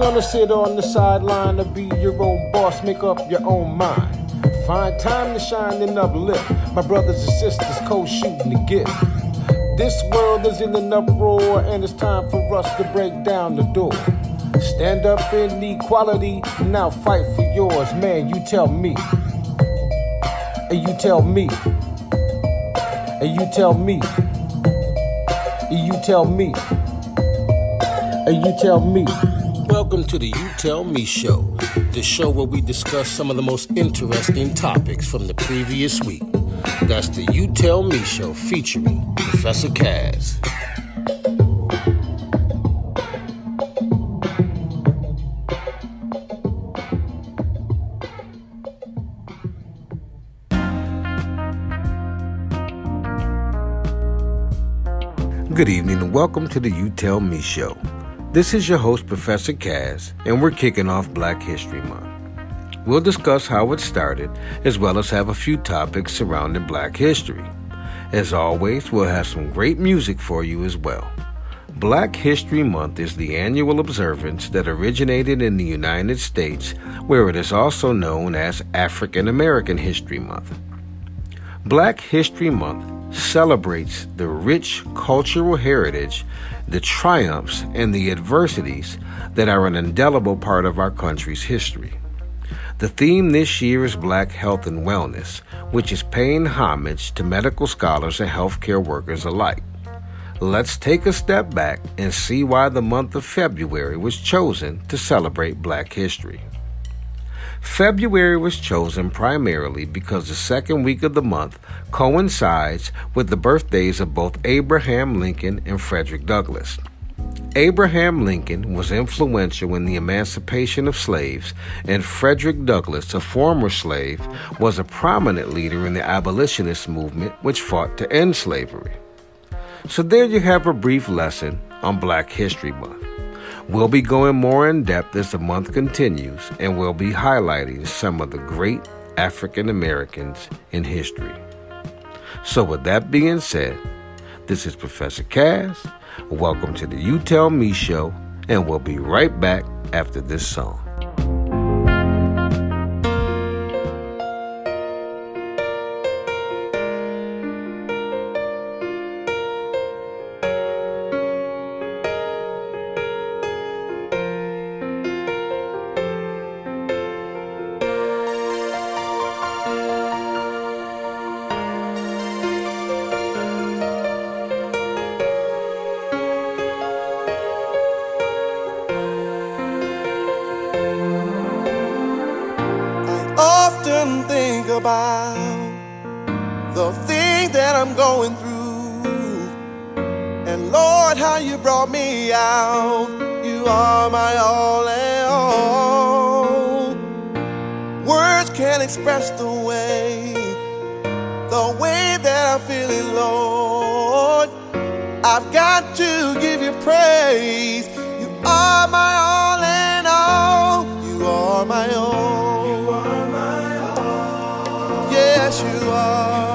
gonna sit on the sideline to be your own boss, make up your own mind. Find time to shine and uplift. My brothers and sisters co shooting the gift. This world is in an uproar, and it's time for us to break down the door. Stand up in equality, now fight for yours. Man, you tell me. And you tell me. And you tell me. And you tell me. And you tell me. Welcome to the You Tell Me Show, the show where we discuss some of the most interesting topics from the previous week. That's the You Tell Me Show featuring Professor Kaz. Good evening and welcome to the You Tell Me Show. This is your host, Professor Kaz, and we're kicking off Black History Month. We'll discuss how it started, as well as have a few topics surrounding Black history. As always, we'll have some great music for you as well. Black History Month is the annual observance that originated in the United States, where it is also known as African American History Month. Black History Month celebrates the rich cultural heritage, the triumphs, and the adversities that are an indelible part of our country's history. The theme this year is Black Health and Wellness, which is paying homage to medical scholars and healthcare workers alike. Let's take a step back and see why the month of February was chosen to celebrate Black history. February was chosen primarily because the second week of the month coincides with the birthdays of both Abraham Lincoln and Frederick Douglass. Abraham Lincoln was influential in the emancipation of slaves, and Frederick Douglass, a former slave, was a prominent leader in the abolitionist movement which fought to end slavery. So, there you have a brief lesson on Black History Month. We'll be going more in depth as the month continues, and we'll be highlighting some of the great African Americans in history. So, with that being said, this is Professor Cass. Welcome to the You Tell Me show, and we'll be right back after this song. just the way, the way that I'm feeling, Lord. I've got to give you praise. You are my all and all. You are my own. You are my all. Yes, you are.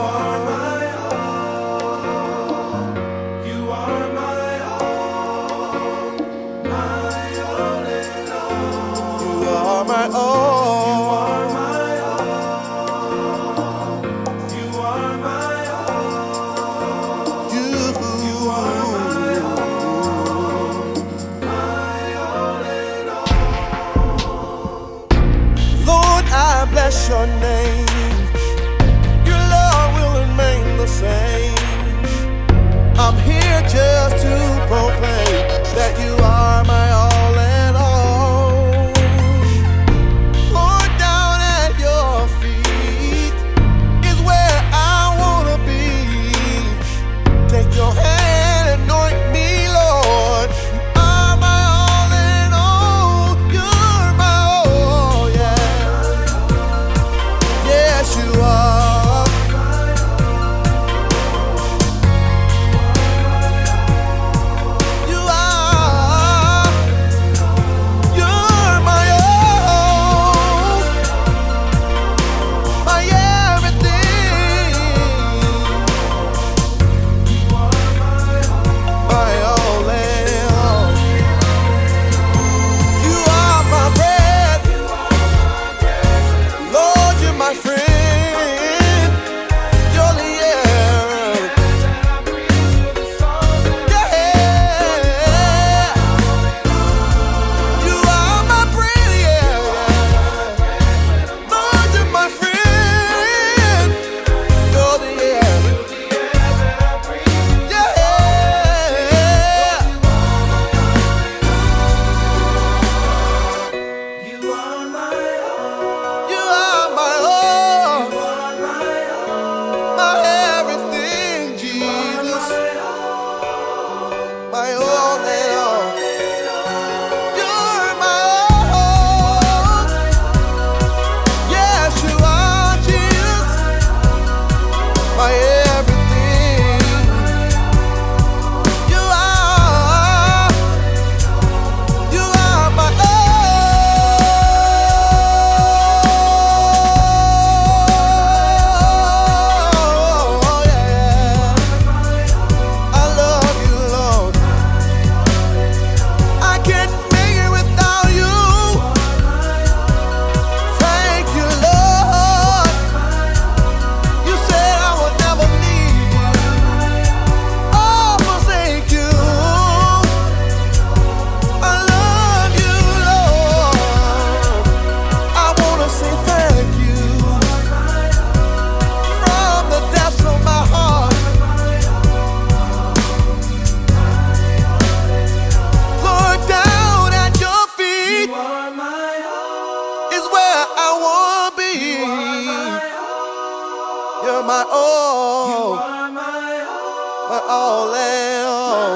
You're my all. You are my all. My all and all.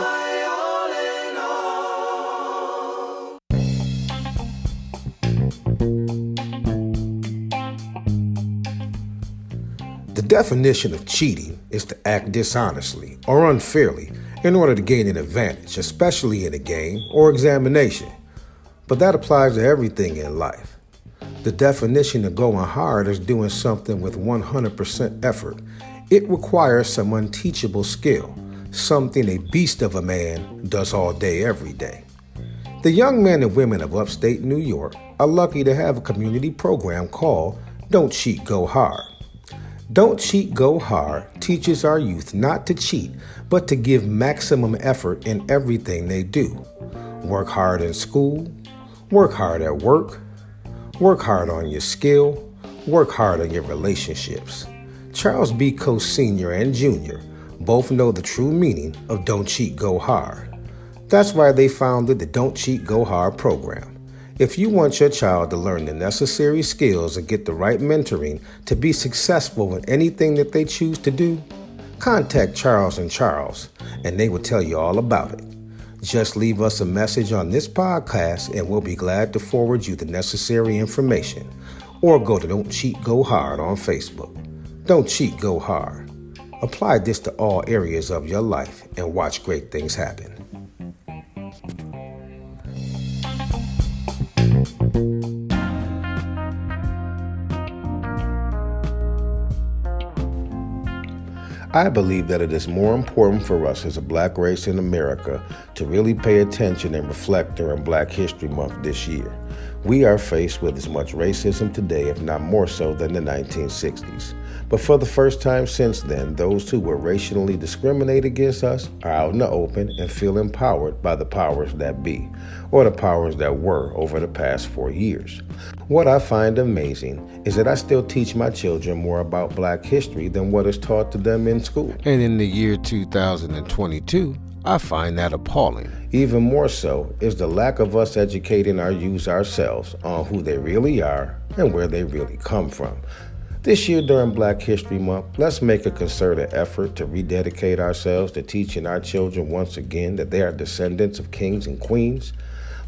The definition of cheating is to act dishonestly or unfairly in order to gain an advantage, especially in a game or examination. But that applies to everything in life. The definition of going hard is doing something with 100% effort. It requires some unteachable skill, something a beast of a man does all day, every day. The young men and women of upstate New York are lucky to have a community program called Don't Cheat, Go Hard. Don't Cheat, Go Hard teaches our youth not to cheat, but to give maximum effort in everything they do. Work hard in school, work hard at work, work hard on your skill, work hard on your relationships. Charles B. Coase Sr. and Jr. both know the true meaning of Don't Cheat, Go Hard. That's why they founded the Don't Cheat, Go Hard program. If you want your child to learn the necessary skills and get the right mentoring to be successful in anything that they choose to do, contact Charles and Charles, and they will tell you all about it. Just leave us a message on this podcast, and we'll be glad to forward you the necessary information. Or go to Don't Cheat Go Hard on Facebook. Don't cheat, go hard. Apply this to all areas of your life and watch great things happen. I believe that it is more important for us as a black race in America to really pay attention and reflect during Black History Month this year. We are faced with as much racism today, if not more so, than the 1960s. But for the first time since then, those who were racially discriminated against us are out in the open and feel empowered by the powers that be, or the powers that were over the past four years. What I find amazing is that I still teach my children more about black history than what is taught to them in school. And in the year 2022, I find that appalling. Even more so is the lack of us educating our youth ourselves on who they really are and where they really come from. This year during Black History Month, let's make a concerted effort to rededicate ourselves to teaching our children once again that they are descendants of kings and queens.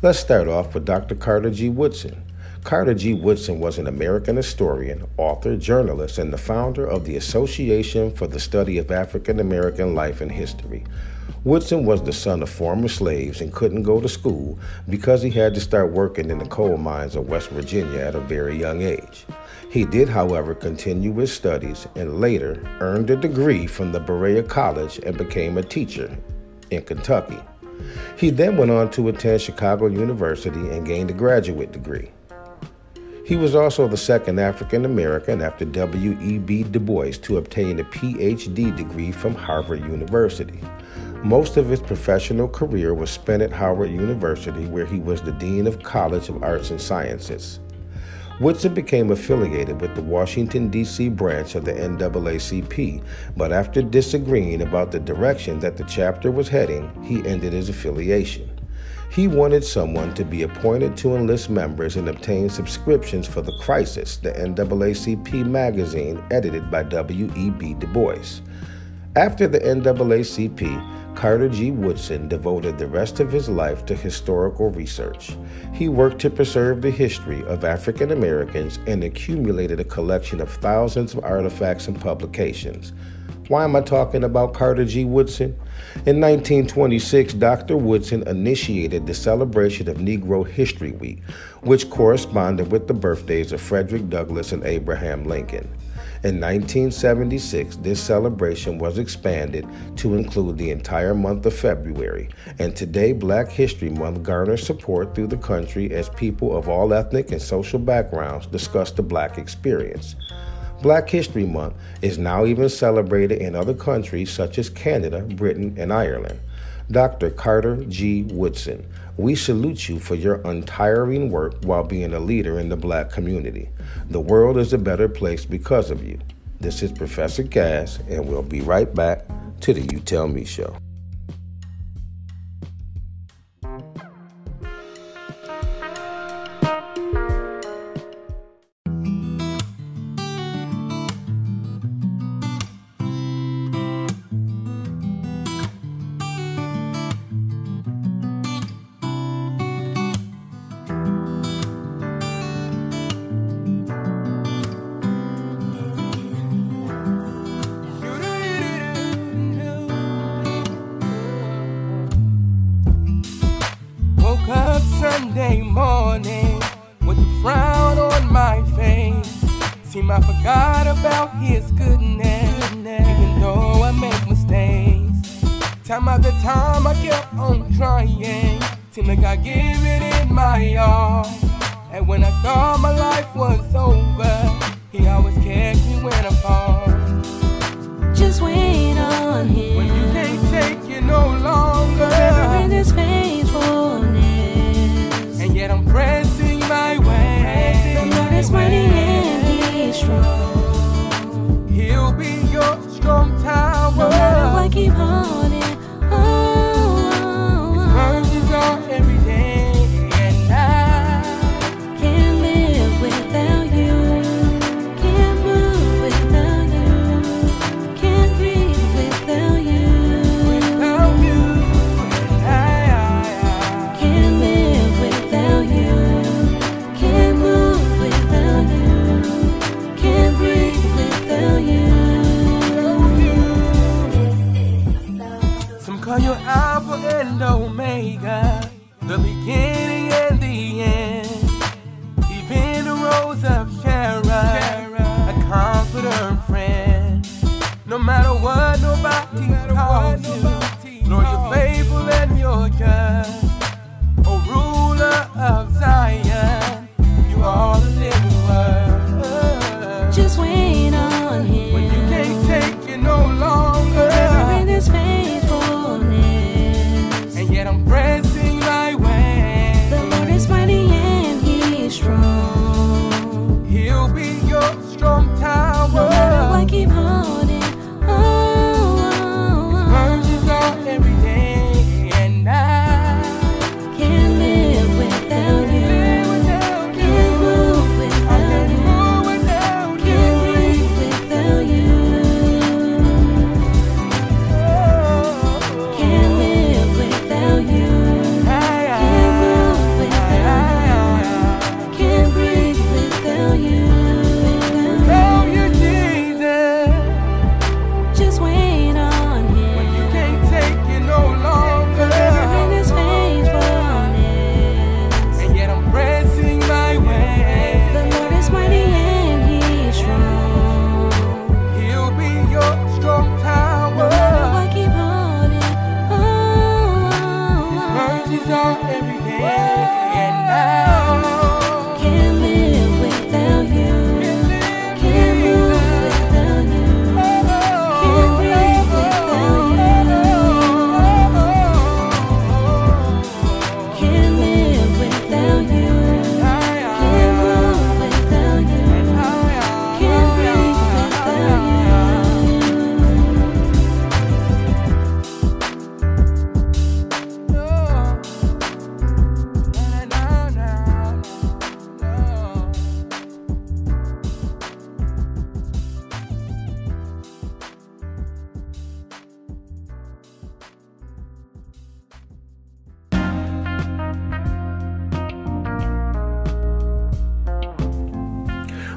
Let's start off with Dr. Carter G. Woodson. Carter G. Woodson was an American historian, author, journalist, and the founder of the Association for the Study of African American Life and History. Woodson was the son of former slaves and couldn't go to school because he had to start working in the coal mines of West Virginia at a very young age. He did, however, continue his studies and later earned a degree from the Berea College and became a teacher in Kentucky. He then went on to attend Chicago University and gained a graduate degree. He was also the second African American after W.E.B. Du Bois to obtain a PhD degree from Harvard University. Most of his professional career was spent at Howard University, where he was the Dean of College of Arts and Sciences. Woodson became affiliated with the Washington, D.C. branch of the NAACP, but after disagreeing about the direction that the chapter was heading, he ended his affiliation. He wanted someone to be appointed to enlist members and obtain subscriptions for The Crisis, the NAACP magazine edited by W.E.B. Du Bois. After the NAACP, Carter G. Woodson devoted the rest of his life to historical research. He worked to preserve the history of African Americans and accumulated a collection of thousands of artifacts and publications. Why am I talking about Carter G. Woodson? In 1926, Dr. Woodson initiated the celebration of Negro History Week, which corresponded with the birthdays of Frederick Douglass and Abraham Lincoln. In 1976, this celebration was expanded to include the entire month of February, and today Black History Month garners support through the country as people of all ethnic and social backgrounds discuss the Black experience. Black History Month is now even celebrated in other countries such as Canada, Britain, and Ireland. Dr. Carter G. Woodson, we salute you for your untiring work while being a leader in the black community. The world is a better place because of you. This is Professor Cass, and we'll be right back to the You Tell Me show. About his goodness.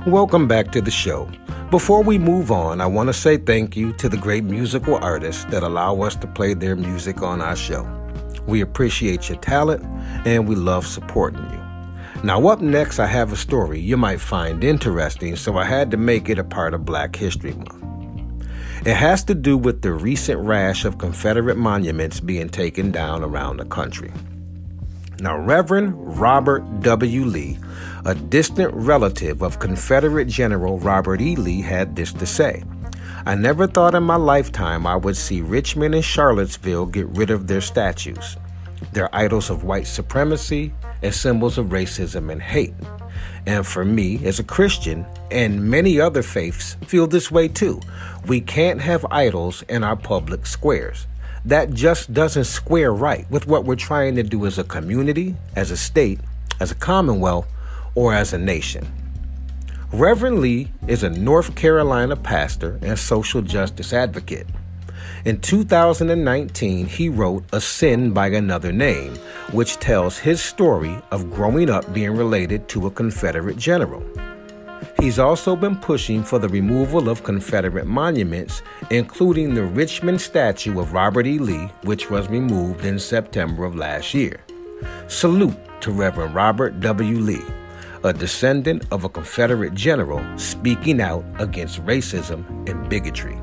Welcome back to the show. Before we move on, I want to say thank you to the great musical artists that allow us to play their music on our show. We appreciate your talent and we love supporting you. Now, up next, I have a story you might find interesting, so I had to make it a part of Black History Month. It has to do with the recent rash of Confederate monuments being taken down around the country. Now, Reverend Robert W. Lee, a distant relative of Confederate General Robert E. Lee, had this to say I never thought in my lifetime I would see Richmond and Charlottesville get rid of their statues. They're idols of white supremacy and symbols of racism and hate. And for me, as a Christian, and many other faiths feel this way too, we can't have idols in our public squares. That just doesn't square right with what we're trying to do as a community, as a state, as a commonwealth, or as a nation. Reverend Lee is a North Carolina pastor and social justice advocate. In 2019, he wrote A Sin by Another Name, which tells his story of growing up being related to a Confederate general. He's also been pushing for the removal of Confederate monuments, including the Richmond statue of Robert E. Lee, which was removed in September of last year. Salute to Reverend Robert W. Lee. a descendant of a Confederate general speaking out against racism and bigotry.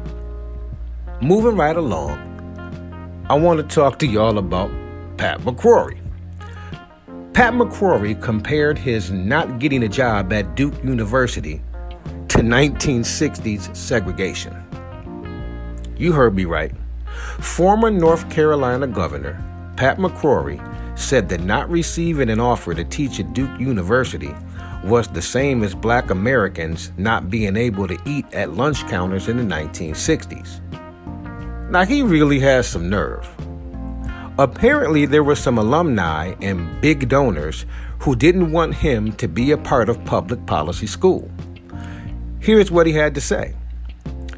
Moving right along, I want to talk to y'all about Pat McCrory. Pat McCrory compared his not getting a job at Duke University to 1960s segregation. You heard me right. Former North Carolina Governor Pat McCrory said that not receiving an offer to teach at Duke University was the same as black Americans not being able to eat at lunch counters in the 1960s. Now, he really has some nerve. Apparently, there were some alumni and big donors who didn't want him to be a part of public policy school. Here's what he had to say.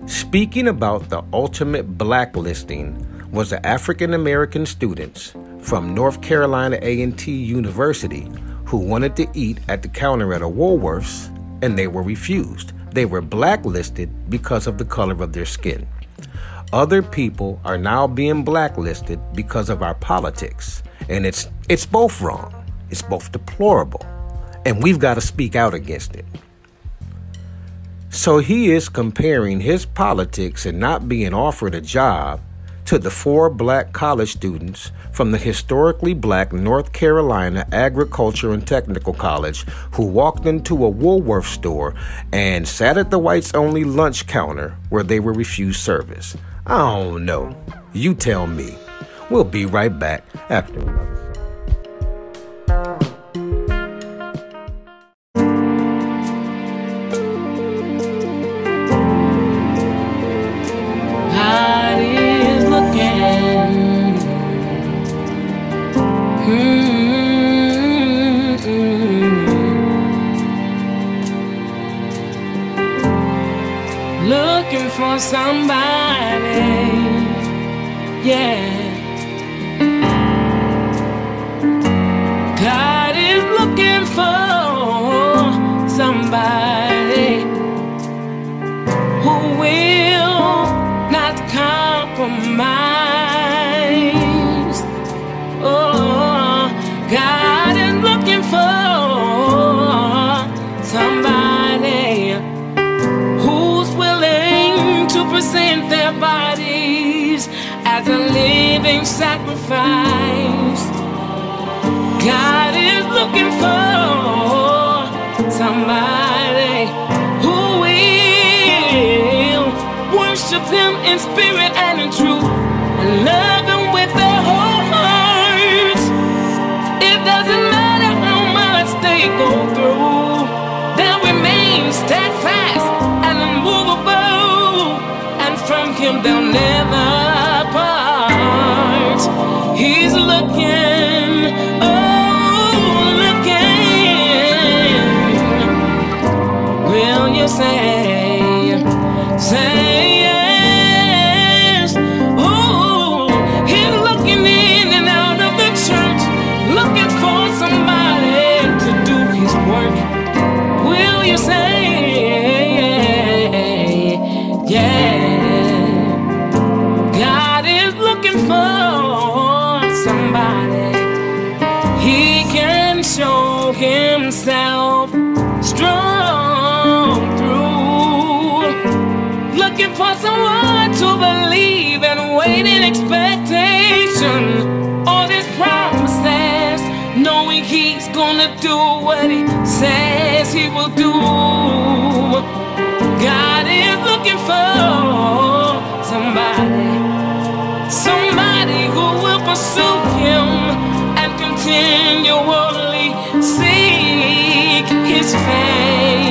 Speaking about the ultimate blacklisting was the African American students from North Carolina A&T University who wanted to eat at the counter at a Woolworths and they were refused. They were blacklisted because of the color of their skin. Other people are now being blacklisted because of our politics, and it's it's both wrong. It's both deplorable, and we've got to speak out against it. So he is comparing his politics and not being offered a job to the four black college students from the historically black North Carolina Agriculture and Technical College who walked into a Woolworth store and sat at the whites only lunch counter where they were refused service. I don't know. You tell me. We'll be right back after another. Hmm. For somebody. In spirit and in truth. And love Him with their whole hearts. It doesn't matter how much they go through, they'll remain steadfast and unmovable, and from Him they'll never do what he says he will do. God is looking for somebody. Somebody who will pursue him and continually seek his face.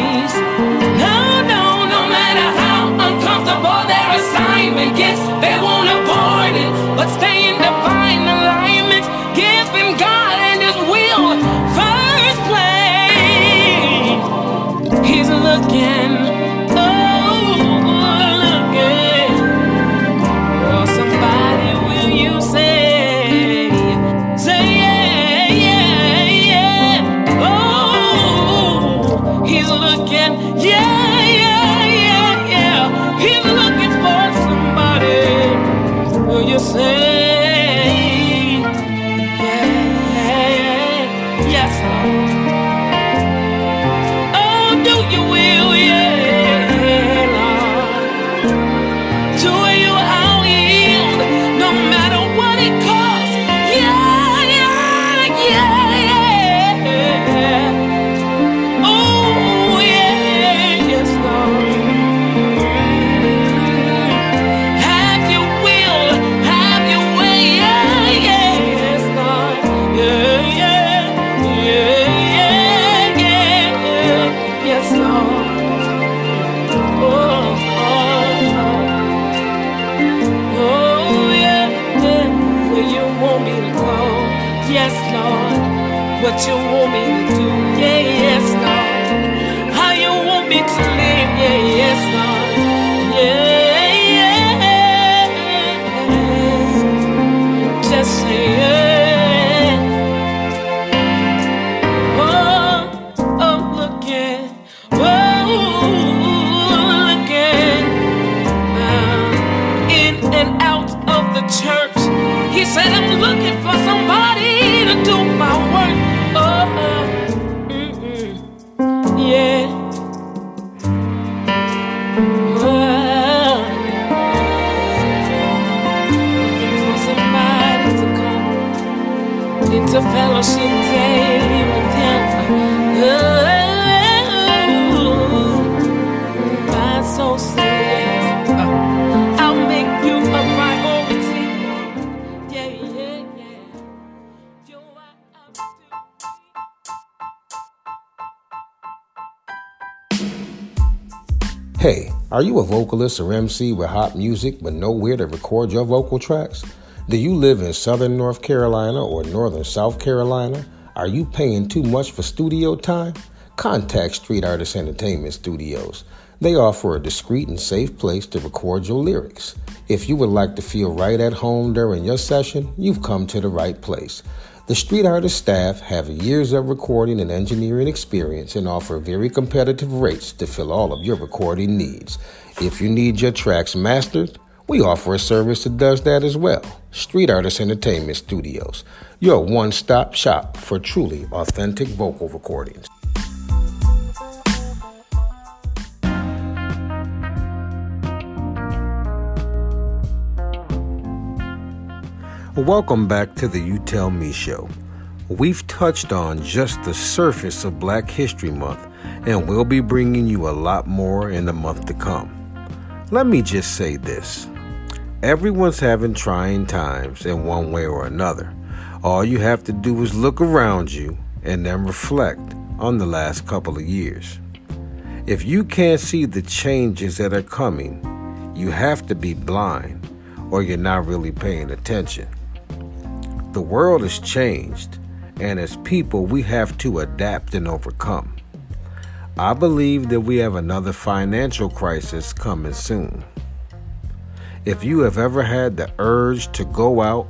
Are you a vocalist or MC with hot music but nowhere to record your vocal tracks? Do you live in southern North Carolina or northern South Carolina? Are you paying too much for studio time? Contact Street Artist Entertainment Studios. They offer a discreet and safe place to record your lyrics. If you would like to feel right at home during your session, you've come to the right place. The Street Artist staff have years of recording and engineering experience and offer very competitive rates to fill all of your recording needs. If you need your tracks mastered, we offer a service that does that as well. Street Artist Entertainment Studios, your one stop shop for truly authentic vocal recordings. Welcome back to the You Tell Me show. We've touched on just the surface of Black History Month, and we'll be bringing you a lot more in the month to come. Let me just say this everyone's having trying times in one way or another. All you have to do is look around you and then reflect on the last couple of years. If you can't see the changes that are coming, you have to be blind or you're not really paying attention. The world has changed, and as people, we have to adapt and overcome. I believe that we have another financial crisis coming soon. If you have ever had the urge to go out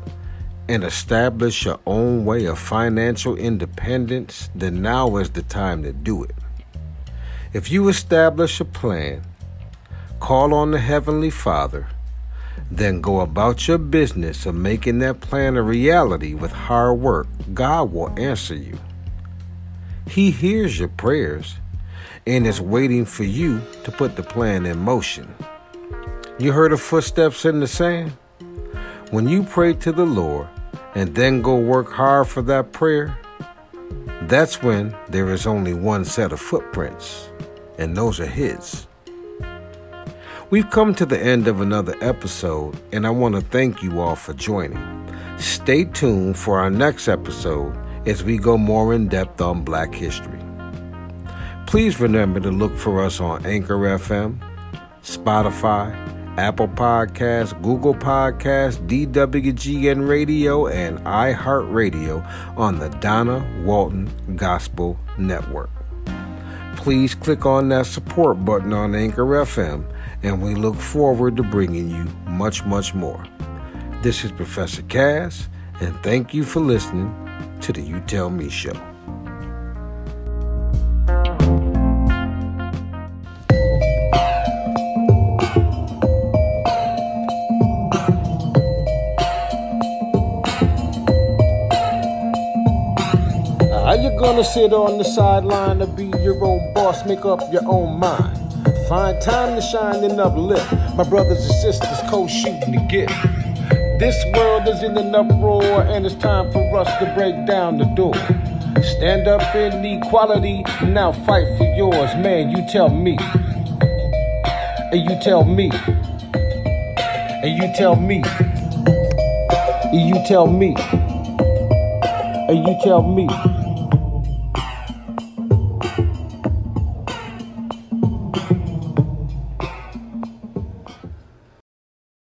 and establish your own way of financial independence, then now is the time to do it. If you establish a plan, call on the Heavenly Father, then go about your business of making that plan a reality with hard work, God will answer you. He hears your prayers and is waiting for you to put the plan in motion. You heard of footsteps in the sand? When you pray to the Lord and then go work hard for that prayer, that's when there is only one set of footprints, and those are His. We've come to the end of another episode, and I want to thank you all for joining. Stay tuned for our next episode as we go more in depth on Black history. Please remember to look for us on Anchor FM, Spotify, Apple Podcasts, Google Podcasts, DWGN Radio, and iHeartRadio on the Donna Walton Gospel Network. Please click on that support button on Anchor FM, and we look forward to bringing you much, much more. This is Professor Cass, and thank you for listening to the You Tell Me Show. How you gonna sit on the sideline to be your own boss, make up your own mind? Find time to shine and uplift. My brothers and sisters co-shooting the gift. This world is in an uproar, and it's time for us to break down the door. Stand up in equality, and now fight for yours, man. You tell me, and you tell me, and you tell me, and you tell me, and you tell me.